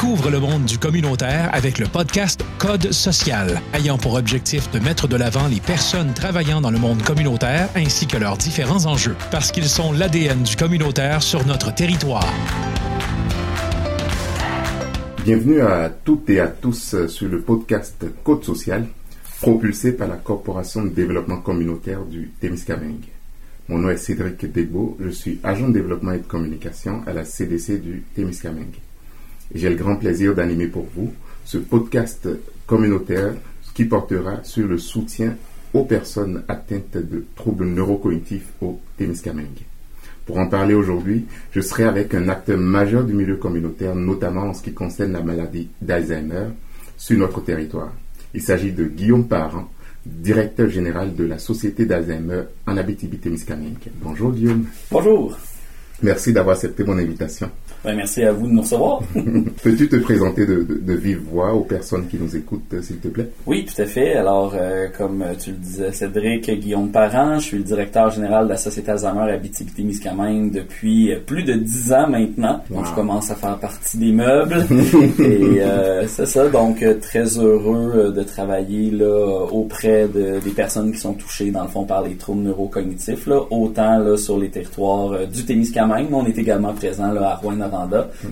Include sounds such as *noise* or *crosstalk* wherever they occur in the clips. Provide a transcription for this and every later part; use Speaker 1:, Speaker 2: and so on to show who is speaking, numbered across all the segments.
Speaker 1: Découvre le monde du communautaire avec le podcast Code social, ayant pour objectif de mettre de l'avant les personnes travaillant dans le monde communautaire ainsi que leurs différents enjeux, parce qu'ils sont l'ADN du communautaire sur notre territoire.
Speaker 2: Bienvenue à toutes et à tous sur le podcast Code social, propulsé par la Corporation de développement communautaire du Témiscamingue. Mon nom est Cédric Degbo, je suis agent de développement et de communication à la CDC du Témiscamingue. J'ai le grand plaisir d'animer pour vous ce podcast communautaire qui portera sur le soutien aux personnes atteintes de troubles neurocognitifs au Témiscamingue. Pour en parler aujourd'hui, je serai avec un acteur majeur du milieu communautaire, notamment en ce qui concerne la maladie d'Alzheimer sur notre territoire. Il s'agit de Guillaume Parent, directeur général de la Société d'Alzheimer en Abitibi-Témiscamingue. Bonjour Guillaume.
Speaker 3: Bonjour.
Speaker 2: Merci d'avoir accepté mon invitation.
Speaker 3: Ben, merci à vous de nous recevoir. *laughs*
Speaker 2: Peux-tu te présenter de, vive voix aux personnes qui nous écoutent, s'il te plaît?
Speaker 3: Oui, tout à fait. Alors, euh, comme tu le disais, Cédric Guillaume Parent, je suis le directeur général de la Société Alzheimer Abitibi-Témiscamingue depuis euh, plus de dix ans maintenant. Donc, je commence à faire partie des meubles. *laughs* et euh, c'est ça, donc très heureux de travailler là auprès de, des personnes qui sont touchées, dans le fond, par les troubles neurocognitifs, là, autant là, sur les territoires du Témiscamingue, mais on est également présent là, à rouen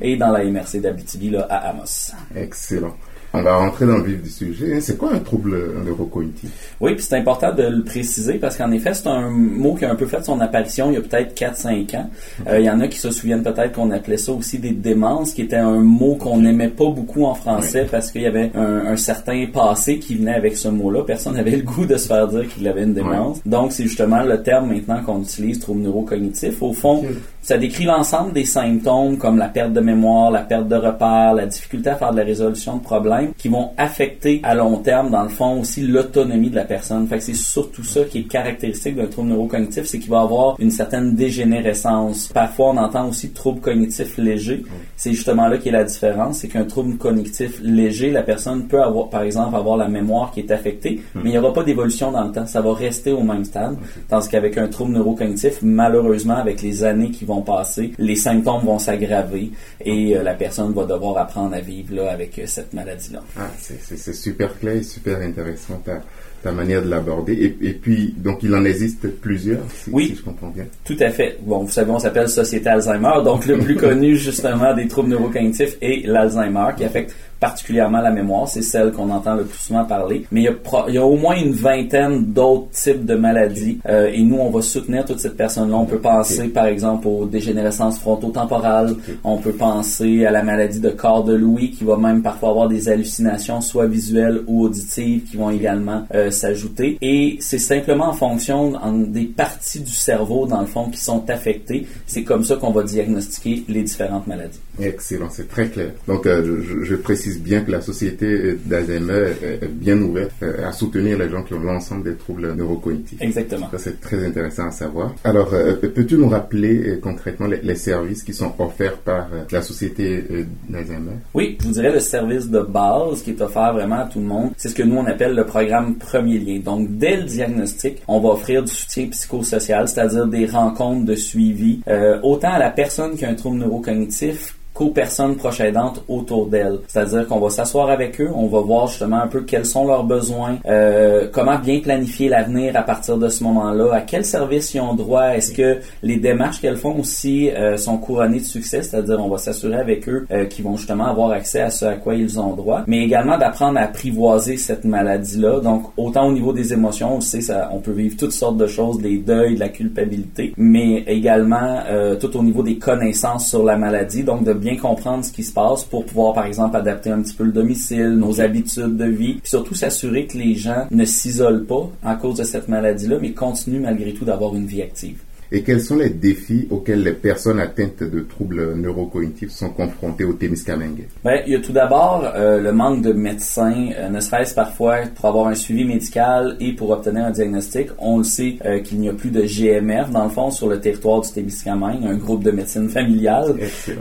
Speaker 3: et dans la MRC d'Abitibi à Amos.
Speaker 2: Excellent. On va rentrer dans le vif du sujet. C'est quoi un trouble neurocognitif?
Speaker 3: Oui, puis c'est important de le préciser parce qu'en effet, c'est un mot qui a un peu fait son apparition il y a peut-être 4-5 ans. Euh, il y en a qui se souviennent peut-être qu'on appelait ça aussi des démences, qui était un mot qu'on n'aimait pas beaucoup en français parce qu'il y avait un, certain passé qui venait avec ce mot-là. Personne n'avait le goût de se faire dire qu'il avait une démence. Donc, c'est justement le terme maintenant qu'on utilise, trouble neurocognitif. Au fond, ça décrit l'ensemble des symptômes comme la perte de mémoire, la perte de repères, la difficulté à faire de la résolution de problèmes qui vont affecter à long terme, dans le fond, aussi l'autonomie de la personne. Fait que c'est surtout ça qui est caractéristique d'un trouble neurocognitif, c'est qu'il va avoir une certaine dégénérescence. Parfois, on entend aussi trouble cognitif léger. C'est justement là qui est la différence, c'est qu'un trouble cognitif léger, la personne peut avoir, par exemple, avoir la mémoire qui est affectée, mais il n'y aura pas d'évolution dans le temps. Ça va rester au même stade. Tandis qu'avec un trouble neurocognitif, malheureusement, avec les années qui vont passer, les symptômes vont s'aggraver et euh, la personne va devoir apprendre à vivre là, avec euh, cette maladie-là.
Speaker 2: Ah, c'est super clair et super intéressant ta, ta manière de l'aborder. Et, puis, donc, il en existe plusieurs, si,
Speaker 3: oui,
Speaker 2: si je comprends bien.
Speaker 3: Tout à fait. Bon, vous savez, on s'appelle Société Alzheimer, donc le plus *laughs* connu justement des troubles neurocognitifs est l'Alzheimer qui affecte particulièrement la mémoire, c'est celle qu'on entend le plus souvent parler. Mais il y a, au moins une vingtaine d'autres types de maladies euh, et nous, on va soutenir toutes ces personnes-là. On peut penser, par exemple, aux dégénérescences frontotemporales. On peut penser à la maladie de corps de Louis qui va même parfois avoir des hallucinations, soit visuelles ou auditives, qui vont également euh, s'ajouter. Et c'est simplement en fonction des parties du cerveau, dans le fond, qui sont affectées. C'est comme ça qu'on va diagnostiquer les différentes maladies.
Speaker 2: Excellent, c'est très clair. Donc, euh, je, je précise bien que la société d'Alzheimer est bien ouverte euh, à soutenir les gens qui ont l'ensemble des troubles neurocognitifs.
Speaker 3: Exactement.
Speaker 2: Ça, c'est très intéressant à savoir. Alors, euh, peux-tu nous rappeler euh, concrètement les, services qui sont offerts par la société d'Alzheimer?
Speaker 3: Oui, je vous dirais le service de base qui est offert vraiment à tout le monde. C'est ce que nous, on appelle le programme Premier Lien. Donc, dès le diagnostic, on va offrir du soutien psychosocial, c'est-à-dire des rencontres de suivi, autant à la personne qui a un trouble neurocognitif qu'aux personnes proches autour d'elles. C'est-à-dire qu'on va s'asseoir avec eux, on va voir justement un peu quels sont leurs besoins, euh, comment bien planifier l'avenir à partir de ce moment-là, à quels services ils ont droit, est-ce que les démarches qu'elles font aussi euh, sont couronnées de succès, c'est-à-dire on va s'assurer avec eux euh, qu'ils vont justement avoir accès à ce à quoi ils ont droit, mais également d'apprendre à apprivoiser cette maladie-là. Donc autant au niveau des émotions, on sait, ça, on peut vivre toutes sortes de choses, des deuils, de la culpabilité, mais également euh, tout au niveau des connaissances sur la maladie, donc de bien comprendre ce qui se passe pour pouvoir, par exemple, adapter un petit peu le domicile, nos habitudes de vie, puis surtout s'assurer que les gens ne s'isolent pas à cause de cette maladie-là, mais continuent malgré tout d'avoir une vie active.
Speaker 2: Et quels sont les défis auxquels les personnes atteintes de troubles neurocognitifs sont confrontées au Témiscamingue?
Speaker 3: Ben, il y a tout d'abord euh, le manque de médecins, euh, ne serait-ce parfois pour avoir un suivi médical et pour obtenir un diagnostic. On le sait euh, qu'il n'y a plus de GMF, dans le fond, sur le territoire du Témiscamingue, un groupe de médecine familiale.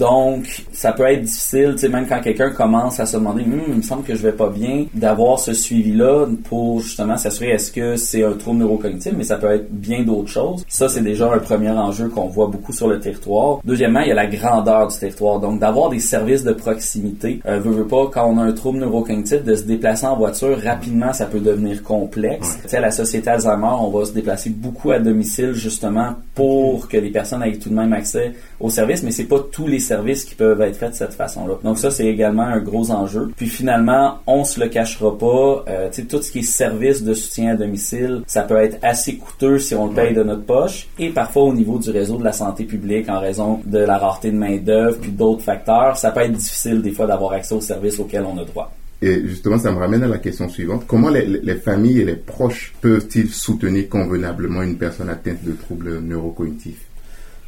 Speaker 3: Donc, ça peut être difficile, tu sais, même quand quelqu'un commence à se demander, hum, il me semble que je vais pas bien, d'avoir ce suivi-là pour justement s'assurer est-ce que c'est un trouble neurocognitif, mais ça peut être bien d'autres choses. Ça, c'est déjà un premier enjeu qu'on voit beaucoup sur le territoire. Deuxièmement, il y a la grandeur du territoire. Donc, d'avoir des services de proximité. Euh, veut, veut pas, quand on a un trouble neurocognitif, de se déplacer en voiture rapidement, ça peut devenir complexe. Tu sais, la Société Alzheimer, on va se déplacer beaucoup à domicile, justement, pour que les personnes aient tout de même accès aux services, mais c'est pas tous les services qui peuvent être faits de cette façon-là. Donc ça, c'est également un gros enjeu. Puis finalement, on se le cachera pas, euh, tu sais, tout ce qui est service de soutien à domicile, ça peut être assez coûteux si on le paye de notre poche, et parfois au niveau du réseau de la santé publique, en raison de la rareté de main d'œuvre, puis d'autres facteurs, ça peut être difficile des fois d'avoir accès aux services auxquels on a droit.
Speaker 2: Et justement, ça me ramène à la question suivante. Comment les, les familles et les proches peuvent-ils soutenir convenablement une personne atteinte de troubles neurocognitifs?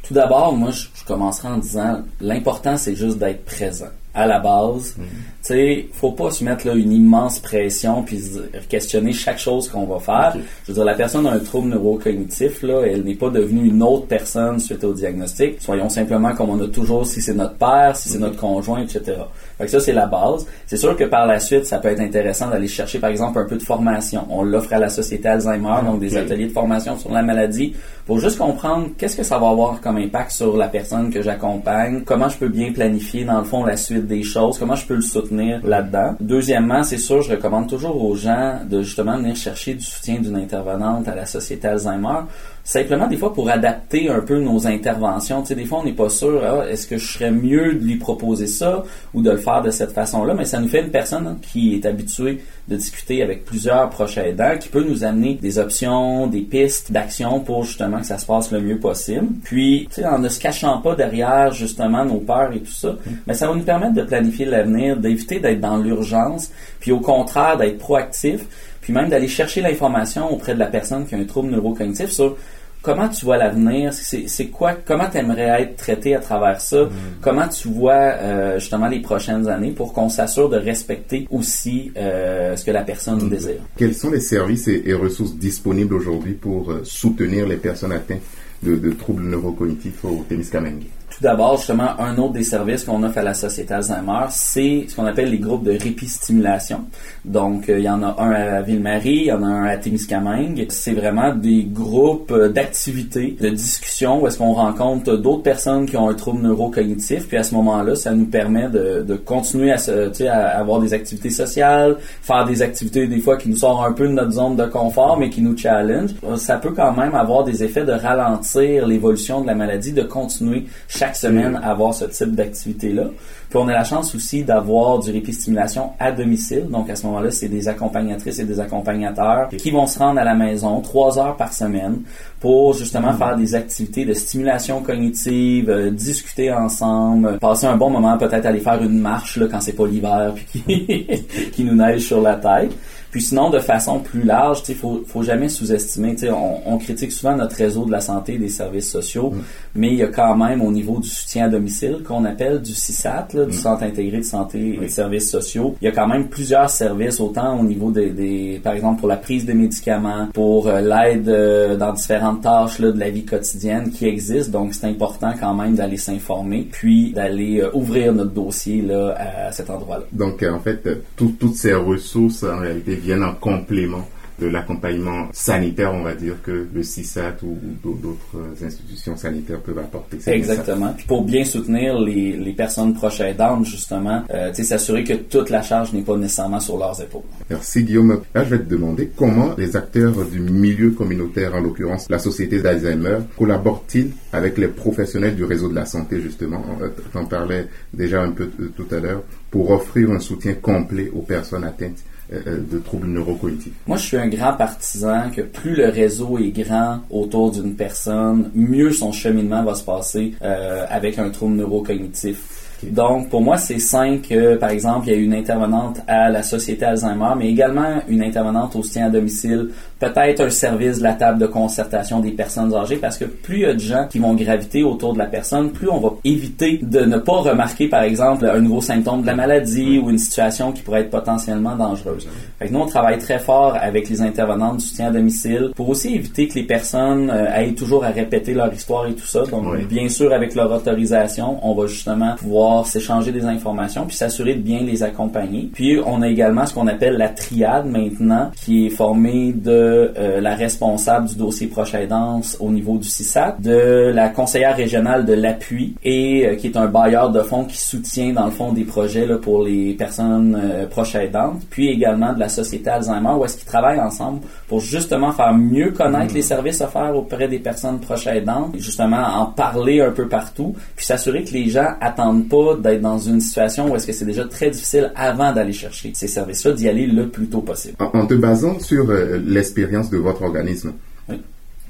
Speaker 3: Tout d'abord, moi, je, commencerai en disant l'important, c'est juste d'être présent à la base. Mm. Tu sais, faut pas se mettre là une immense pression puis questionner chaque chose qu'on va faire. Je veux dire, la personne a un trouble neurocognitif là, elle n'est pas devenue une autre personne suite au diagnostic. Soyons simplement comme on a toujours si c'est notre père, si c'est mm. notre conjoint, etc. Fait que ça, c'est la base. C'est sûr que par la suite, ça peut être intéressant d'aller chercher, par exemple, un peu de formation. On l'offre à la Société Alzheimer, donc des ateliers de formation sur la maladie pour juste comprendre qu'est-ce que ça va avoir comme impact sur la personne que j'accompagne, comment je peux bien planifier dans le fond la suite des choses, comment je peux le soutenir là-dedans. Deuxièmement, c'est sûr, je recommande toujours aux gens de justement venir chercher du soutien d'une intervenante à la Société Alzheimer simplement des fois pour adapter un peu nos interventions. Tu sais, des fois, on n'est pas sûr, ah, est-ce que je serais mieux de lui proposer ça ou de le faire de cette façon-là, mais ça nous fait une personne qui est habituée de discuter avec plusieurs proches aidants, qui peut nous amener des options, des pistes d'action pour justement que ça se passe le mieux possible. Puis, tu sais, en ne se cachant pas derrière justement nos peurs et tout ça, mais ça va nous permettre de planifier l'avenir, d'éviter d'être dans l'urgence, puis au contraire d'être proactif, puis même d'aller chercher l'information auprès de la personne qui a un trouble neurocognitif sur comment tu vois l'avenir? C'est quoi Comment tu aimerais être traité à travers ça? Mm. Comment tu vois euh, justement les prochaines années pour qu'on s'assure de respecter aussi euh, ce que la personne mm. désire?
Speaker 2: Quels sont les services et, ressources disponibles aujourd'hui pour euh, soutenir les personnes atteintes de, de troubles neurocognitifs au Témiscamingue
Speaker 3: tout d'abord, justement, un autre des services qu'on offre à la Société Alzheimer, c'est ce qu'on appelle les groupes de répit-stimulation. Donc, euh, il y en a un à Ville-Marie, il y en a un à Témiscamingue. C'est vraiment des groupes euh, d'activités, de discussion où est-ce qu'on rencontre d'autres personnes qui ont un trouble neurocognitif. Puis à ce moment-là, ça nous permet de, de continuer à, se, à avoir des activités sociales, faire des activités des fois qui nous sortent un peu de notre zone de confort, mais qui nous challenge. Ça peut quand même avoir des effets de ralentir l'évolution de la maladie, de continuer chaque semaine avoir ce type d'activité-là. Puis on a la chance aussi d'avoir du répit stimulation à domicile. Donc à ce moment-là, c'est des accompagnatrices et des accompagnateurs qui vont se rendre à la maison trois heures par semaine pour justement faire des activités de stimulation cognitive, euh, discuter ensemble, passer un bon moment, peut-être aller faire une marche là, quand c'est pas l'hiver puis qui, *laughs* qui nous neige sur la tête. Puis sinon, de façon plus large, il faut, faut jamais sous-estimer. On, on critique souvent notre réseau de la santé et des services sociaux, mm. Mais il y a quand même au niveau du soutien à domicile qu'on appelle du CISAT, là, du mm. Centre intégré de santé et services sociaux. Il y a quand même plusieurs services, autant au niveau des, des par exemple pour la prise de médicaments, pour euh, l'aide euh, dans différentes tâches là, de la vie quotidienne qui existent. Donc c'est important quand même d'aller s'informer, puis d'aller euh, ouvrir notre dossier là, à cet endroit-là.
Speaker 2: Donc en fait, toutes ces ressources en réalité viennent en complément de l'accompagnement sanitaire, on va dire, que le CISAT ou, d'autres institutions sanitaires peuvent apporter.
Speaker 3: Exactement. Puis pour bien soutenir les, les personnes proches aidantes, justement, euh, s'assurer que toute la charge n'est pas nécessairement sur leurs épaules.
Speaker 2: Merci Guillaume. Là, je vais te demander comment les acteurs du milieu communautaire, en l'occurrence la Société d'Alzheimer, collaborent-ils avec les professionnels du réseau de la santé, justement? Tu en parlais déjà un peu tout à l'heure, pour offrir un soutien complet aux personnes atteintes euh, de troubles neurocognitifs.
Speaker 3: Moi, je suis un grand partisan que plus le réseau est grand autour d'une personne, mieux son cheminement va se passer euh, avec un trouble neurocognitif. Donc, pour moi, c'est sain que, par exemple, il y a une intervenante à la Société Alzheimer, mais également une intervenante au soutien à domicile, peut-être un service de la table de concertation des personnes âgées, parce que plus il y a de gens qui vont graviter autour de la personne, plus on va éviter de ne pas remarquer, par exemple, un nouveau symptôme de la maladie ou une situation qui pourrait être potentiellement dangereuse. Fait que nous, on travaille très fort avec les intervenantes du soutien à domicile pour aussi éviter que les personnes euh, aillent toujours à répéter leur histoire et tout ça. Donc, bien sûr, avec leur autorisation, on va justement pouvoir s'échanger des informations, puis s'assurer de bien les accompagner. Puis on a également ce qu'on appelle la triade maintenant, qui est formée de euh, la responsable du dossier proche aidance au niveau du CISAT, de la conseillère régionale de l'appui et euh, qui est un bailleur de fonds qui soutient dans le fond des projets là, pour les personnes euh, proches aidantes, puis également de la société Alzheimer où est-ce qu'ils travaillent ensemble pour justement faire mieux connaître les services offerts auprès des personnes proches aidantes, justement en parler un peu partout, puis s'assurer que les gens attendent pas d'être dans une situation où est-ce que c'est déjà très difficile avant d'aller chercher ces services-là, d'y aller le plus tôt possible.
Speaker 2: En, te basant sur euh, l'expérience de votre organisme,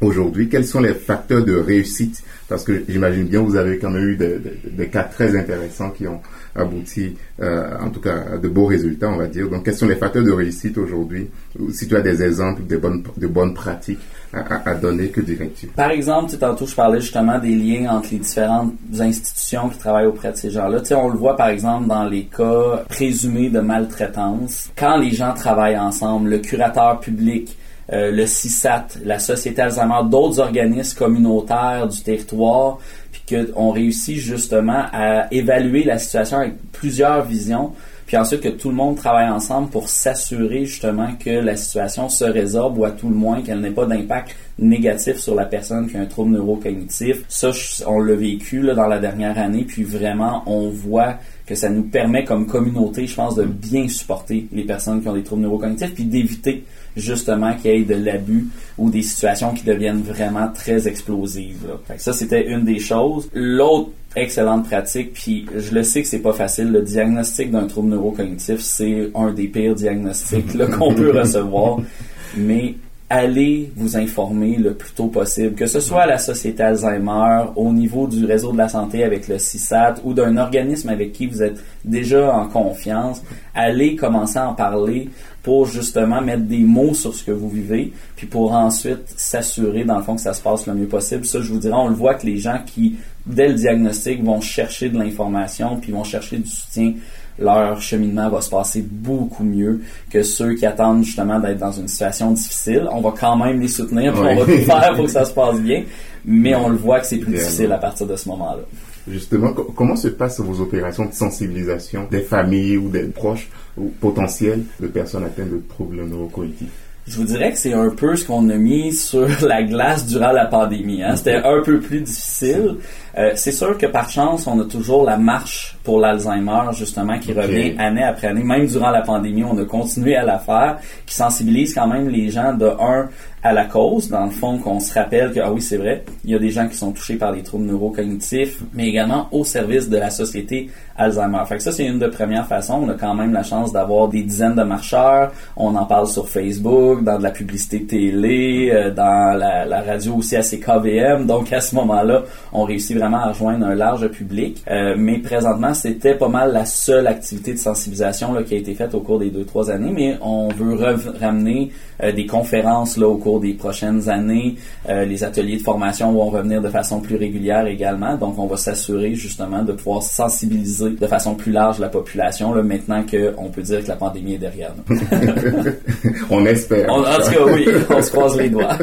Speaker 2: aujourd'hui, quels sont les facteurs de réussite? Parce que j'imagine bien vous avez quand même eu des cas très intéressants qui ont abouti, euh, en tout cas, à de beaux résultats, on va dire. Donc, quels sont les facteurs de réussite aujourd'hui? Si tu as des exemples de bonnes, pratiques à, donner, que dirais-tu?
Speaker 3: Par exemple, tantôt, je parlais justement des liens entre les différentes institutions qui travaillent auprès de ces gens-là. Tu sais, on le voit, par exemple, dans les cas présumés de maltraitance. Quand les gens travaillent ensemble, le curateur public, euh, le CISAT, la Société Alzheimer, d'autres organismes communautaires du territoire, puis qu'on réussit justement à évaluer la situation avec plusieurs visions, puis ensuite que tout le monde travaille ensemble pour s'assurer justement que la situation se résorbe ou à tout le moins qu'elle n'ait pas d'impact négatif sur la personne qui a un trouble neurocognitif. Ça, on l'a vécu dans la dernière année, puis vraiment, on voit que ça nous permet comme communauté, je pense, de bien supporter les personnes qui ont des troubles neurocognitifs, puis d'éviter justement qu'il y ait de l'abus ou des situations qui deviennent vraiment très explosives. ça, c'était une des choses. L'autre excellente pratique, puis je le sais que c'est pas facile, le diagnostic d'un trouble neurocognitif, c'est un des pires diagnostics qu'on peut *laughs* recevoir, mais allez vous informer le plus tôt possible, que ce soit à la Société Alzheimer, au niveau du réseau de la santé avec le CISAT ou d'un organisme avec qui vous êtes déjà en confiance, allez commencer à en parler pour justement mettre des mots sur ce que vous vivez, puis pour ensuite s'assurer dans le fond que ça se passe le mieux possible. Ça, je vous dirais, on le voit que les gens qui, dès le diagnostic, vont chercher de l'information, puis vont chercher du soutien leur cheminement va se passer beaucoup mieux que ceux qui attendent justement d'être dans une situation difficile. On va quand même les soutenir, puis on va tout faire pour que ça se passe bien, mais on le voit que c'est plus difficile à partir de ce moment-là.
Speaker 2: Justement, comment se passent vos opérations de sensibilisation des familles ou des proches ou potentiels de personnes atteintes de troubles neurocognitifs?
Speaker 3: Je vous dirais que c'est un peu ce qu'on a mis sur *laughs* la glace durant la pandémie. Hein. C'était un peu plus difficile. Euh, c'est sûr que par chance, on a toujours la marche pour l'Alzheimer, justement, qui revient année après année. Même durant la pandémie, on a continué à la faire, qui sensibilise quand même les gens de un à la cause, dans le fond, qu'on se rappelle que, ah oui, c'est vrai, il y a des gens qui sont touchés par les troubles neurocognitifs, mais également au service de la société Alzheimer. Fait que ça, c'est une des premières façons. On a quand même la chance d'avoir des dizaines de marcheurs. On en parle sur Facebook, dans de la publicité télé, euh, dans la, la, radio aussi à CKVM. Donc, à ce moment-là, on réussit vraiment à rejoindre un large public. Euh, mais présentement, c'était pas mal la seule activité de sensibilisation là, qui a été faite au cours des deux, trois années. Mais on veut ramener euh, des conférences là, au cours des prochaines années. Euh, les ateliers de formation vont revenir de façon plus régulière également. Donc, on va s'assurer justement de pouvoir sensibiliser de façon plus large la population là, maintenant qu'on peut dire que la pandémie est derrière nous. *laughs*
Speaker 2: on espère.
Speaker 3: en tout cas, oui, on se croise les doigts.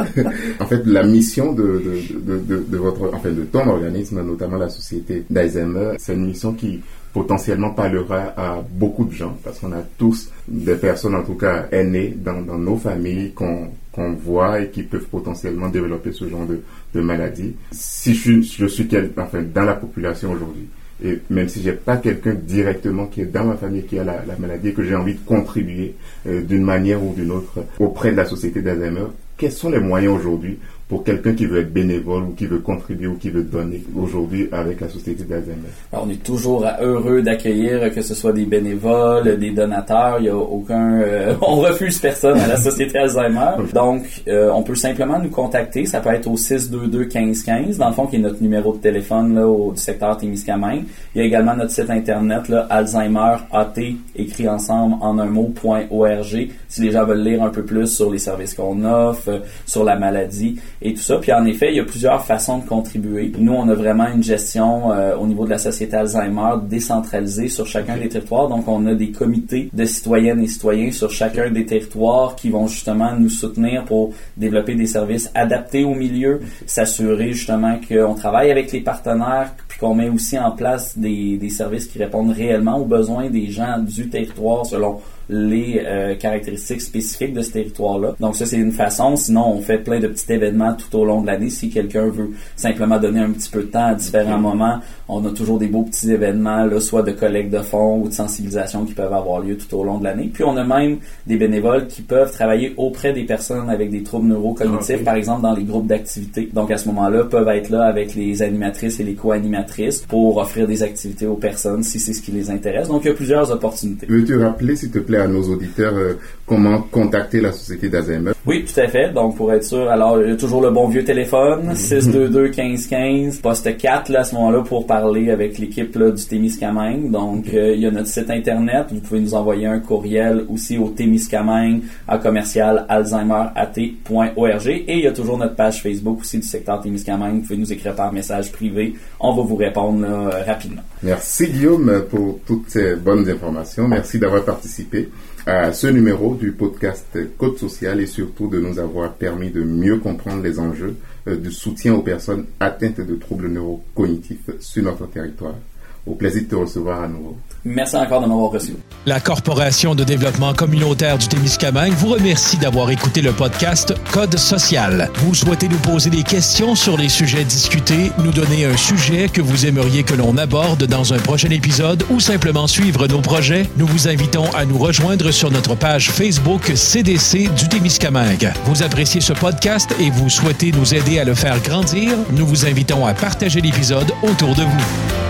Speaker 3: *laughs*
Speaker 2: en fait, la mission de, de, de, de, votre, enfin, de ton organisme, notamment la société d'Alzheimer, c'est une mission qui potentiellement parlera à beaucoup de gens parce qu'on a tous des personnes en tout cas aînées dans, nos familles qu'on voit et qui peuvent potentiellement développer ce genre de, de maladie. Si je, je suis enfin, dans la population aujourd'hui, et même si j'ai pas quelqu'un directement qui est dans ma famille qui a la, la maladie et que j'ai envie de contribuer euh, d'une manière ou d'une autre auprès de la société d'Alzheimer, quels sont les moyens aujourd'hui pour quelqu'un qui veut être bénévole ou qui veut contribuer ou qui veut donner aujourd'hui avec la société d'Alzheimer?
Speaker 3: On est toujours heureux d'accueillir que ce soit des bénévoles, des donateurs. Il y a aucun, euh, *laughs* on refuse personne à la *laughs* société Alzheimer. Donc, euh, on peut simplement nous contacter. Ça peut être au 622 1515 dans le fond qui est notre numéro de téléphone là au du secteur Témiscamingue. Il y a également notre site internet là Alzheimer AT écrit ensemble en un mot.org si les gens veulent lire un peu plus sur les services qu'on offre, sur la maladie et tout ça. Puis en effet, il y a plusieurs façons de contribuer. Nous, on a vraiment une gestion euh, au niveau de la société Alzheimer décentralisée sur chacun des territoires. Donc, on a des comités de citoyennes et citoyens sur chacun des territoires qui vont justement nous soutenir pour développer des services adaptés au milieu, s'assurer justement qu'on travaille avec les partenaires, puis qu'on met aussi en place des, des services qui répondent réellement aux besoins des gens du territoire selon les euh, caractéristiques spécifiques de ce territoire-là. Donc ça, c'est une façon. Sinon, on fait plein de petits événements tout au long de l'année. Si quelqu'un veut simplement donner un petit peu de temps à différents moments, on a toujours des beaux petits événements, là, soit de collecte de fonds ou de sensibilisation qui peuvent avoir lieu tout au long de l'année. Puis on a même des bénévoles qui peuvent travailler auprès des personnes avec des troubles neurocognitifs, par exemple dans les groupes d'activités. Donc à ce moment-là, peuvent être là avec les animatrices et les co-animatrices pour offrir des activités aux personnes si c'est ce qui les intéresse. Donc il y a plusieurs opportunités.
Speaker 2: Veux-tu rappeler, s'il te plaît, à nos auditeurs euh, comment contacter la Société d'Alzheimer?
Speaker 3: Oui, tout à fait. Donc pour être sûr, alors il y a toujours le bon vieux téléphone, 622 1515, poste 4 là, à ce moment-là pour parler avec l'équipe du Témiscamingue. Donc euh, il y a notre site internet, vous pouvez nous envoyer un courriel aussi au Témiscamingue à commercial alzheimerat.org et il y a toujours notre page Facebook aussi du secteur Témiscamingue. Vous pouvez nous écrire par message privé. On va vous répondre rapidement.
Speaker 2: Merci Guillaume pour toutes ces bonnes informations. Merci d'avoir participé ce numéro du podcast Code social et surtout de nous avoir permis de mieux comprendre les enjeux euh, de soutien aux personnes atteintes de troubles neurocognitifs sur notre territoire. Au plaisir de te recevoir à nouveau.
Speaker 3: Merci encore de m'avoir reçu.
Speaker 1: La Corporation de développement communautaire du Témiscamingue vous remercie d'avoir écouté le podcast Code social. Vous souhaitez nous poser des questions sur les sujets discutés, nous donner un sujet que vous aimeriez que l'on aborde dans un prochain épisode ou simplement suivre nos projets, nous vous invitons à nous rejoindre sur notre page Facebook CDC du Témiscamingue. Vous appréciez ce podcast et vous souhaitez nous aider à le faire grandir, nous vous invitons à partager l'épisode autour de vous.